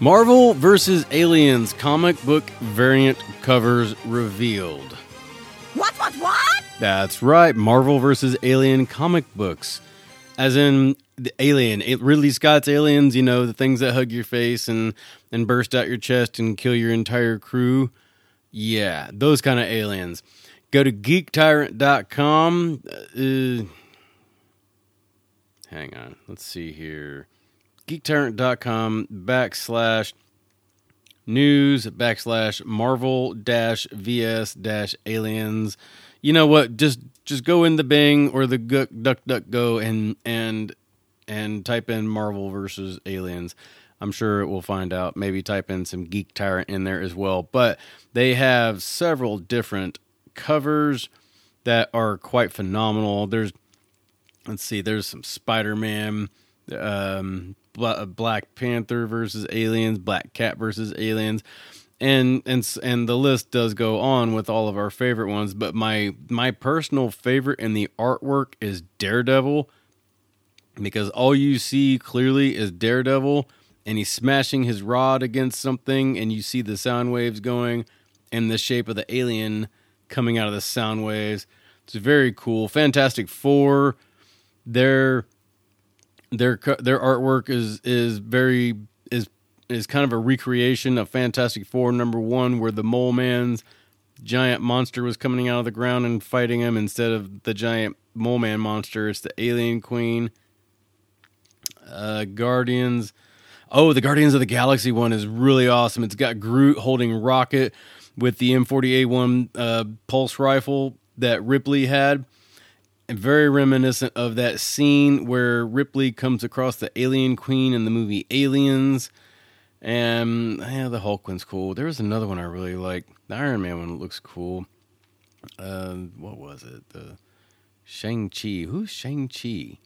Marvel vs. Aliens comic book variant covers revealed. What, what, what? That's right, Marvel vs. Alien comic books. As in the Alien, Ridley Scott's Aliens, you know, the things that hug your face and, and burst out your chest and kill your entire crew. Yeah, those kind of aliens. Go to geektyrant.com. Uh, hang on, let's see here geektyrant.com backslash news backslash marvel dash vs dash aliens. You know what? Just just go in the bing or the duck duck duck go and and and type in marvel versus aliens. I'm sure it will find out. Maybe type in some geek tyrant in there as well. But they have several different covers that are quite phenomenal. There's let's see there's some spider-man um, Black Panther versus aliens, Black Cat versus aliens, and and and the list does go on with all of our favorite ones. But my my personal favorite in the artwork is Daredevil, because all you see clearly is Daredevil, and he's smashing his rod against something, and you see the sound waves going, and the shape of the alien coming out of the sound waves. It's very cool. Fantastic Four, they're their their artwork is is very is is kind of a recreation of Fantastic Four number one, where the Mole Man's giant monster was coming out of the ground and fighting him instead of the giant Mole Man monster. It's the Alien Queen. Uh, Guardians. Oh, the Guardians of the Galaxy one is really awesome. It's got Groot holding Rocket with the M40A1 uh, pulse rifle that Ripley had very reminiscent of that scene where Ripley comes across the alien queen in the movie Aliens. And yeah, the Hulk one's cool. There was another one I really like. The Iron Man one looks cool. Uh, what was it? The Shang-Chi. Who's Shang-Chi?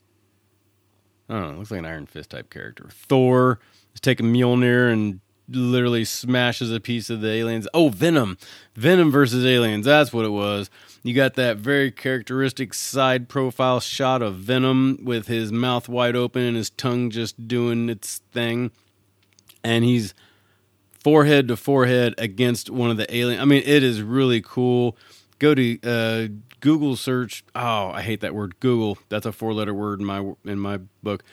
I don't know. Looks like an Iron Fist type character. Thor is taking Mjolnir and literally smashes a piece of the aliens. Oh, Venom. Venom versus aliens. That's what it was. You got that very characteristic side profile shot of Venom with his mouth wide open and his tongue just doing its thing. And he's forehead to forehead against one of the alien. I mean, it is really cool. Go to uh, Google search. Oh, I hate that word. Google. That's a four letter word in my in my book.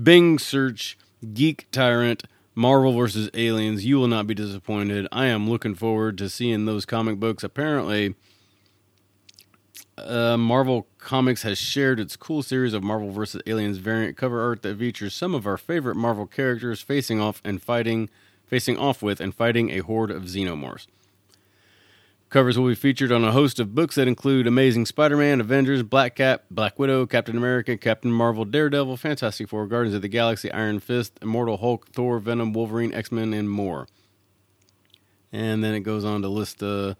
Bing search Geek Tyrant Marvel versus Aliens. You will not be disappointed. I am looking forward to seeing those comic books. Apparently, uh, Marvel Comics has shared its cool series of Marvel vs. Aliens variant cover art that features some of our favorite Marvel characters facing off and fighting, facing off with and fighting a horde of xenomorphs. Covers will be featured on a host of books that include Amazing Spider-Man, Avengers, Black Cat, Black Widow, Captain America, Captain Marvel, Daredevil, Fantastic Four, Guardians of the Galaxy, Iron Fist, Immortal Hulk, Thor, Venom, Wolverine, X-Men, and more. And then it goes on to list uh,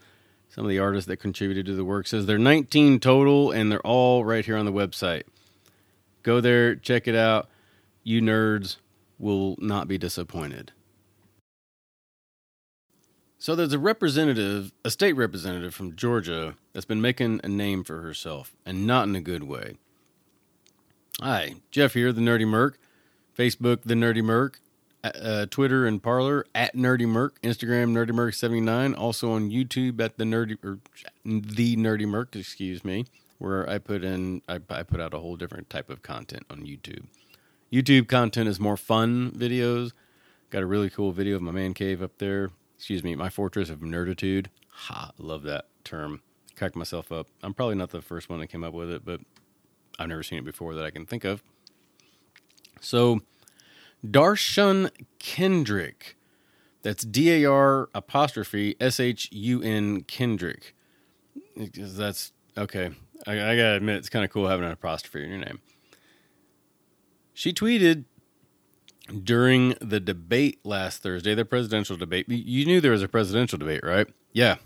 some of the artists that contributed to the work. says they're 19 total, and they're all right here on the website. Go there, check it out. You nerds will not be disappointed. So there's a representative, a state representative from Georgia that's been making a name for herself, and not in a good way. Hi, Jeff here, the Nerdy Merc. Facebook, the Nerdy Merc uh, Twitter and Parler at Nerdy Merc, Instagram Nerdy Merc seventy nine, also on YouTube at the Nerdy or the Nerdy Merc, excuse me, where I put in I, I put out a whole different type of content on YouTube. YouTube content is more fun videos. Got a really cool video of my man cave up there. Excuse me, my fortress of nerditude. Ha, love that term. Cracked myself up. I'm probably not the first one that came up with it, but I've never seen it before that I can think of. So Darshun Kendrick. That's D A R apostrophe S H U N Kendrick. That's okay. I, I, gotta admit, it's kind of cool having an apostrophe in your name. She tweeted during the debate last Thursday, the presidential debate. You knew there was a presidential debate, right? Yeah.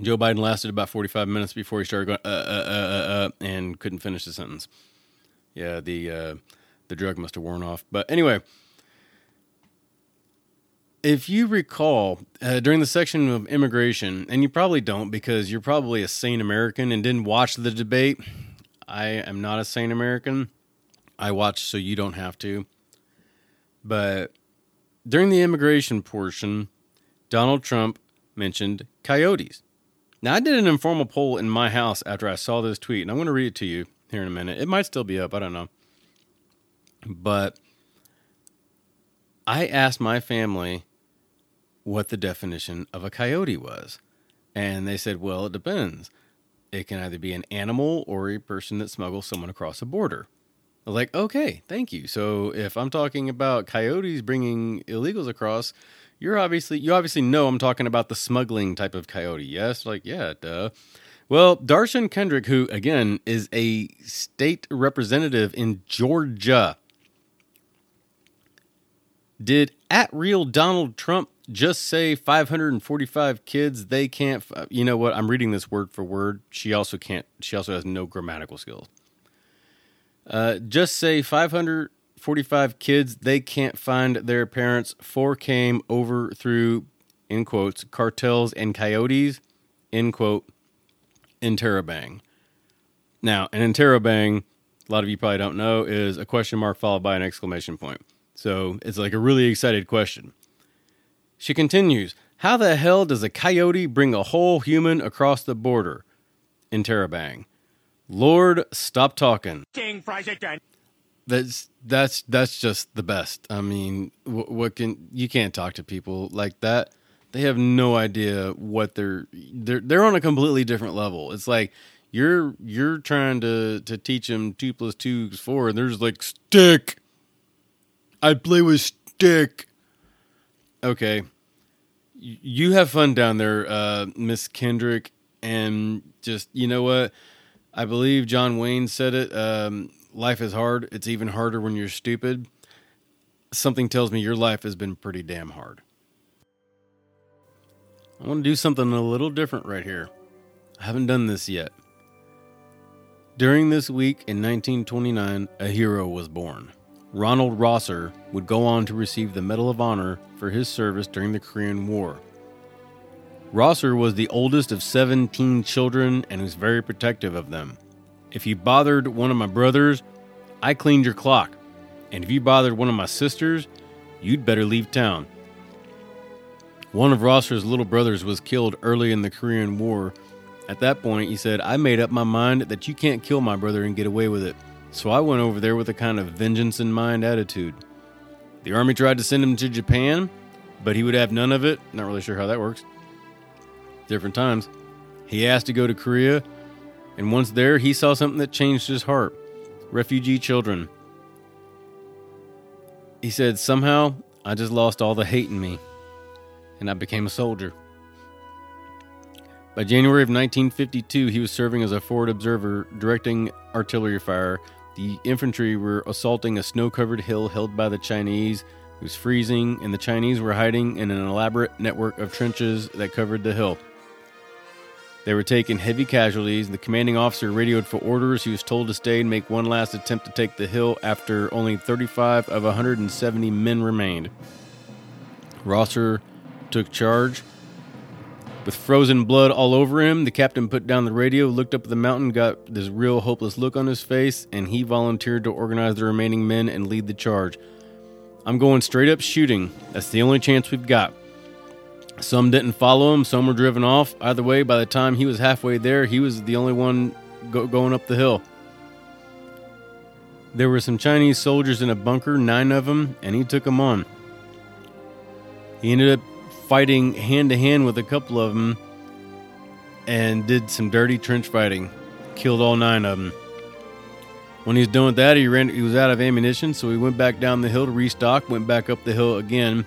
Joe Biden lasted about 45 minutes before he started going, uh, uh, uh, uh, uh and couldn't finish the sentence. Yeah, the, uh, the drug must have worn off. But anyway, if you recall, uh, during the section of immigration, and you probably don't because you're probably a sane American and didn't watch the debate. I am not a sane American. I watch so you don't have to. But during the immigration portion, Donald Trump mentioned coyotes. Now, I did an informal poll in my house after I saw this tweet, and I'm going to read it to you here in a minute. It might still be up, I don't know. But I asked my family what the definition of a coyote was. And they said, well, it depends. It can either be an animal or a person that smuggles someone across a border. Like, okay, thank you. So if I'm talking about coyotes bringing illegals across, you're obviously you obviously know I'm talking about the smuggling type of coyote. Yes, like yeah, duh. Well, Darshun Kendrick, who again is a state representative in Georgia, did at real Donald Trump just say 545 kids they can't f- you know what i'm reading this word for word she also can't she also has no grammatical skills uh, just say 545 kids they can't find their parents four came over through in quotes cartels and coyotes end quote interrobang now an interrobang a lot of you probably don't know is a question mark followed by an exclamation point so it's like a really excited question she continues, How the hell does a coyote bring a whole human across the border? Interrobang. Lord, stop talking. King fries again. That's that's that's just the best. I mean, what, what can you can't talk to people like that. They have no idea what they're they're they're on a completely different level. It's like you're you're trying to to teach them two plus two is four, and there's like stick. I play with stick okay, you have fun down there, uh, Miss Kendrick, and just you know what? I believe John Wayne said it. Um, life is hard. It's even harder when you're stupid. Something tells me your life has been pretty damn hard. I want to do something a little different right here. I haven't done this yet. During this week in 1929, a hero was born. Ronald Rosser would go on to receive the Medal of Honor for his service during the Korean War. Rosser was the oldest of 17 children and was very protective of them. If you bothered one of my brothers, I cleaned your clock. And if you bothered one of my sisters, you'd better leave town. One of Rosser's little brothers was killed early in the Korean War. At that point, he said, I made up my mind that you can't kill my brother and get away with it. So I went over there with a kind of vengeance in mind attitude. The army tried to send him to Japan, but he would have none of it. Not really sure how that works. Different times. He asked to go to Korea, and once there, he saw something that changed his heart refugee children. He said, Somehow, I just lost all the hate in me, and I became a soldier. By January of 1952, he was serving as a forward observer, directing artillery fire the infantry were assaulting a snow covered hill held by the Chinese. It was freezing, and the Chinese were hiding in an elaborate network of trenches that covered the hill. They were taking heavy casualties. and The commanding officer radioed for orders. He was told to stay and make one last attempt to take the hill after only 35 of 170 men remained. Rosser took charge with frozen blood all over him, the captain put down the radio, looked up at the mountain, got this real hopeless look on his face, and he volunteered to organize the remaining men and lead the charge. I'm going straight up shooting. That's the only chance we've got. Some didn't follow him, some were driven off. Either way, by the time he was halfway there, he was the only one go- going up the hill. There were some Chinese soldiers in a bunker, nine of them, and he took them on. He ended up fighting hand to hand with a couple of them and did some dirty trench fighting. Killed all nine of them. When he was done with that, he ran. He was out of ammunition, so he went back down the hill to restock. Went back up the hill again,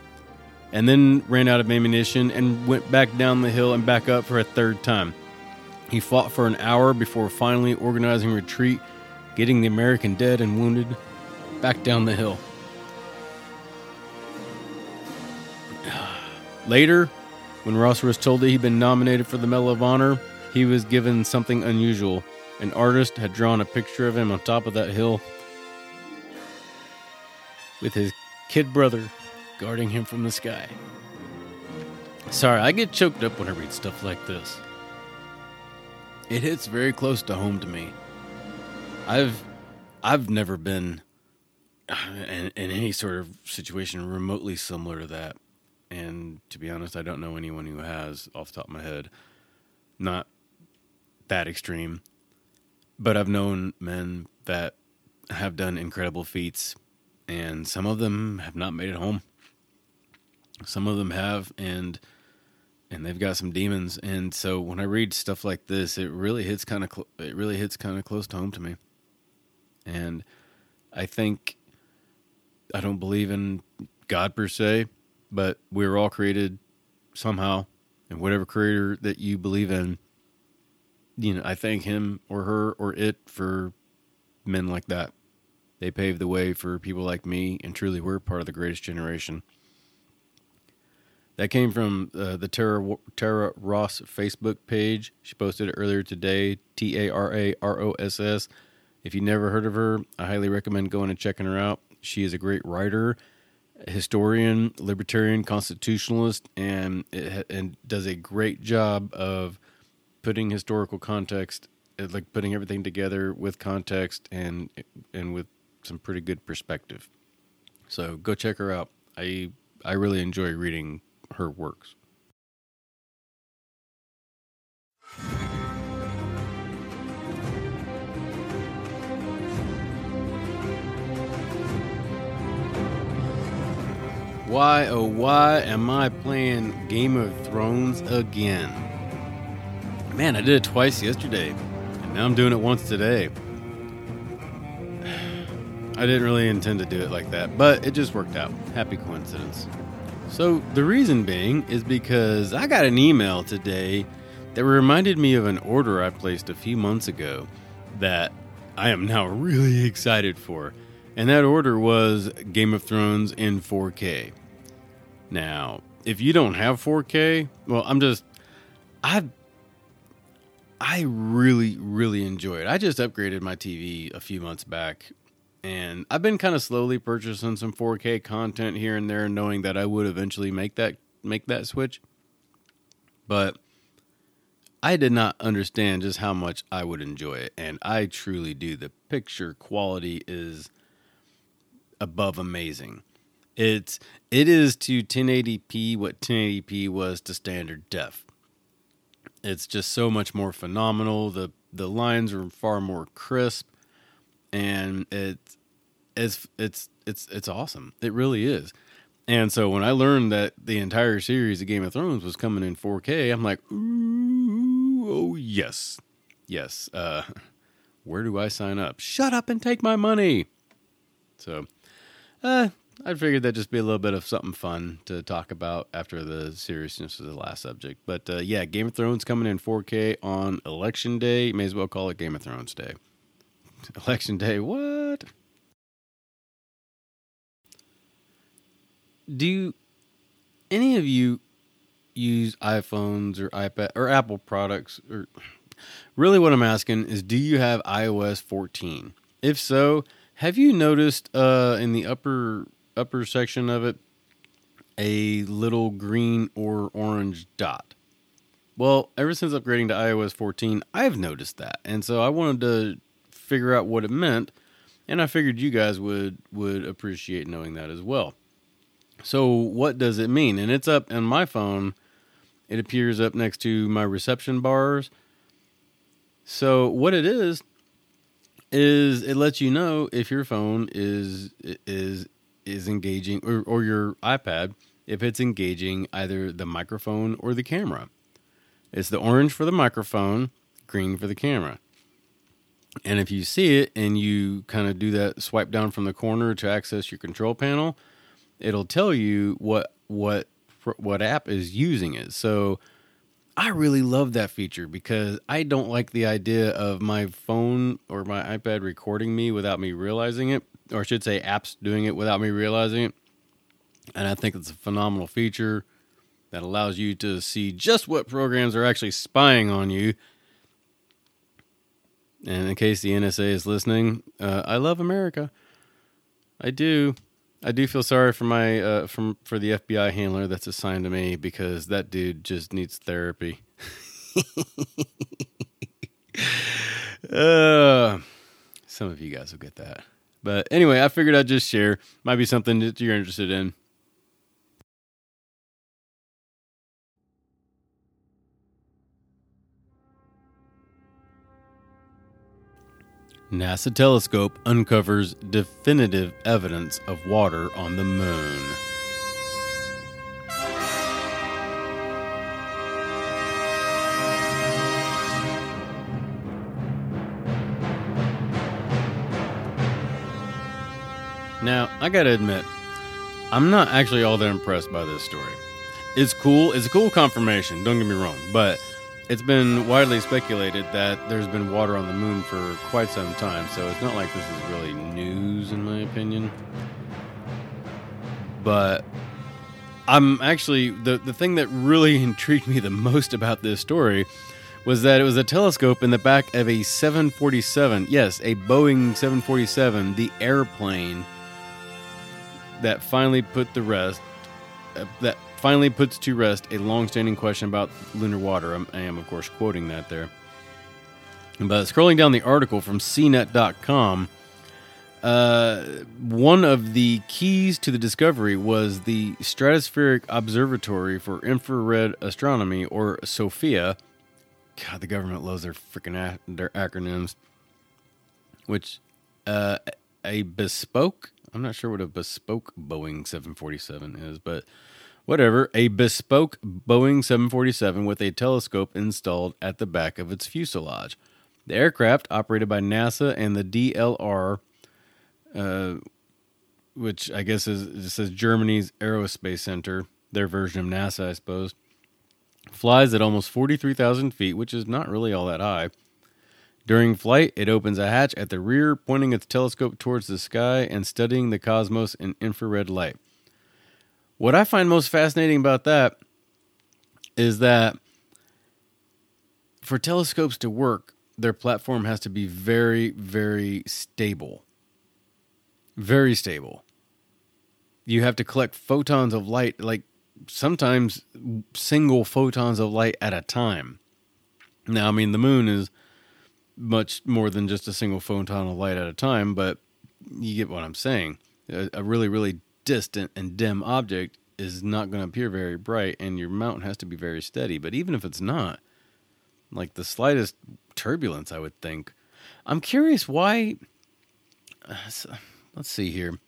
and then ran out of ammunition and went back down the hill and back up for a third time. He fought for an hour before finally organizing retreat, getting the American dead and wounded back down the hill. Later, when Rosser was told that he'd been nominated for the Medal of Honor, he was given something unusual. An artist had drawn a picture of him on top of that hill with his kid brother guarding him from the sky. Sorry, I get choked up when I read stuff like this. It hits very close to home to me. I've I've never been in, and any sort of situation remotely similar to that. And to be honest, I don't know anyone who has off the top of my head. Not that extreme, but I've known men that have done incredible feats, and some of them have not made it home. Some of them have, and and they've got some demons. And so when I read stuff like this, it really hits kind of cl- it really hits kind of close to home to me. And I think I don't believe in God per se, but we are all created somehow, and whatever creator that you believe in, you know, I thank him or her or it for men like that. They paved the way for people like me, and truly, we're part of the greatest generation. That came from uh, the Tara Tara Ross Facebook page. She posted it earlier today. T A R A R O S S. If you've never heard of her, I highly recommend going and checking her out. She is a great writer, historian, libertarian, constitutionalist, and and does a great job of putting historical context, uh, like putting everything together with context and and with some pretty good perspective. So go check her out. I I really enjoy reading her works. Why, oh, why am I playing Game of Thrones again? Man, I did it twice yesterday, and now I'm doing it once today. I didn't really intend to do it like that, but it just worked out. Happy coincidence. So, the reason being is because I got an email today that reminded me of an order I placed a few months ago that I am now really excited for. And that order was Game of Thrones in 4K. Now, if you don't have 4K, well, I'm just I I really really enjoy it. I just upgraded my TV a few months back and I've been kind of slowly purchasing some 4K content here and there knowing that I would eventually make that make that switch. But I did not understand just how much I would enjoy it and I truly do. The picture quality is above amazing. It's it is to 1080p what 1080p was to standard def. It's just so much more phenomenal. The the lines are far more crisp and it's it's it's it's it's awesome. It really is. And so when I learned that the entire series of Game of Thrones was coming in 4K, I'm like, Ooh, oh yes, yes. Uh, where do I sign up? Shut up and take my money. So, uh, I figured that'd just be a little bit of something fun to talk about after the seriousness of the last subject. But uh, yeah, Game of Thrones coming in 4K on Election Day. May as well call it Game of Thrones Day. Election Day, what? Do any of you use iPhones or iPad or Apple products? Or really, what I'm asking is, do you have iOS 14? If so, have you noticed uh, in the upper upper section of it a little green or orange dot. Well, ever since upgrading to iOS 14, I've noticed that. And so I wanted to figure out what it meant, and I figured you guys would would appreciate knowing that as well. So, what does it mean? And it's up on my phone. It appears up next to my reception bars. So, what it is is it lets you know if your phone is is is engaging or, or your iPad if it's engaging either the microphone or the camera. It's the orange for the microphone, green for the camera. And if you see it and you kind of do that swipe down from the corner to access your control panel, it'll tell you what what what app is using it. So I really love that feature because I don't like the idea of my phone or my iPad recording me without me realizing it or I should say, apps doing it without me realizing it. And I think it's a phenomenal feature that allows you to see just what programs are actually spying on you. And in case the NSA is listening, uh, I love America. I do. I do feel sorry for my uh, from for the FBI handler that's assigned to me because that dude just needs therapy. uh, some of you guys will get that. But anyway, I figured I'd just share. Might be something that you're interested in. NASA telescope uncovers definitive evidence of water on the moon. Now, I gotta admit, I'm not actually all that impressed by this story. It's cool, it's a cool confirmation, don't get me wrong, but it's been widely speculated that there's been water on the moon for quite some time, so it's not like this is really news, in my opinion. But I'm actually, the, the thing that really intrigued me the most about this story was that it was a telescope in the back of a 747. Yes, a Boeing 747, the airplane that finally put the rest uh, that finally puts to rest a long-standing question about lunar water. I'm, I am, of course, quoting that there. But scrolling down the article from CNET.com, uh, one of the keys to the discovery was the Stratospheric Observatory for Infrared Astronomy, or SOFIA. God, the government loves their freaking a- their acronyms. Which, uh, a bespoke I'm not sure what a bespoke Boeing 747 is, but whatever. A bespoke Boeing 747 with a telescope installed at the back of its fuselage. The aircraft, operated by NASA and the DLR, uh, which I guess is says Germany's Aerospace Center, their version of NASA, I suppose, flies at almost 43,000 feet, which is not really all that high. During flight, it opens a hatch at the rear, pointing its telescope towards the sky and studying the cosmos in infrared light. What I find most fascinating about that is that for telescopes to work, their platform has to be very, very stable. Very stable. You have to collect photons of light, like sometimes single photons of light at a time. Now, I mean, the moon is much more than just a single photon of light at a time, but you get what I'm saying. A, a really, really distant and dim object is not going to appear very bright, and your mount has to be very steady. But even if it's not, like the slightest turbulence, I would think. I'm curious why. Uh, let's see here.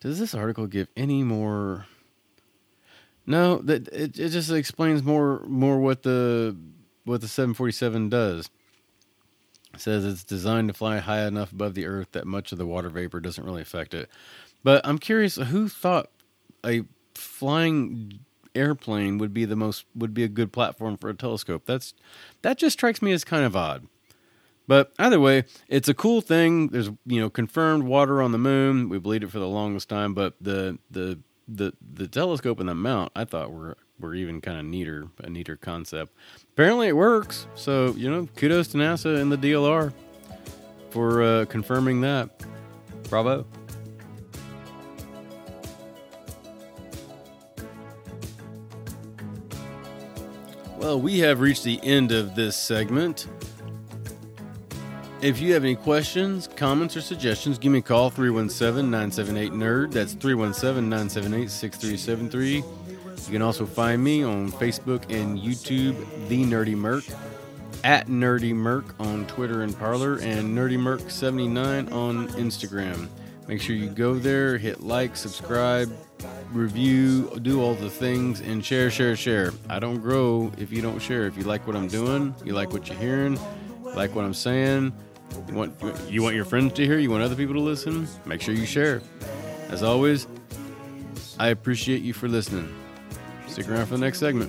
Does this article give any more? No, that it, it just explains more more what the what the 747 does says it's designed to fly high enough above the earth that much of the water vapor doesn't really affect it. But I'm curious who thought a flying airplane would be the most would be a good platform for a telescope. That's that just strikes me as kind of odd. But either way, it's a cool thing. There's you know confirmed water on the moon. We believed it for the longest time, but the the the the telescope and the mount I thought were were even kind of neater, a neater concept. Apparently, it works. So you know, kudos to NASA and the DLR for uh, confirming that. Bravo. Well, we have reached the end of this segment. If you have any questions, comments, or suggestions, give me a call 317 978 NERD. That's 317 978 6373. You can also find me on Facebook and YouTube, The Nerdy Merc, at Nerdy Merc on Twitter and Parler, and Nerdy Merc79 on Instagram. Make sure you go there, hit like, subscribe, review, do all the things, and share, share, share. I don't grow if you don't share. If you like what I'm doing, you like what you're hearing, like what I'm saying, you want you want your friends to hear, you want other people to listen, make sure you share. As always, I appreciate you for listening. Stick around for the next segment.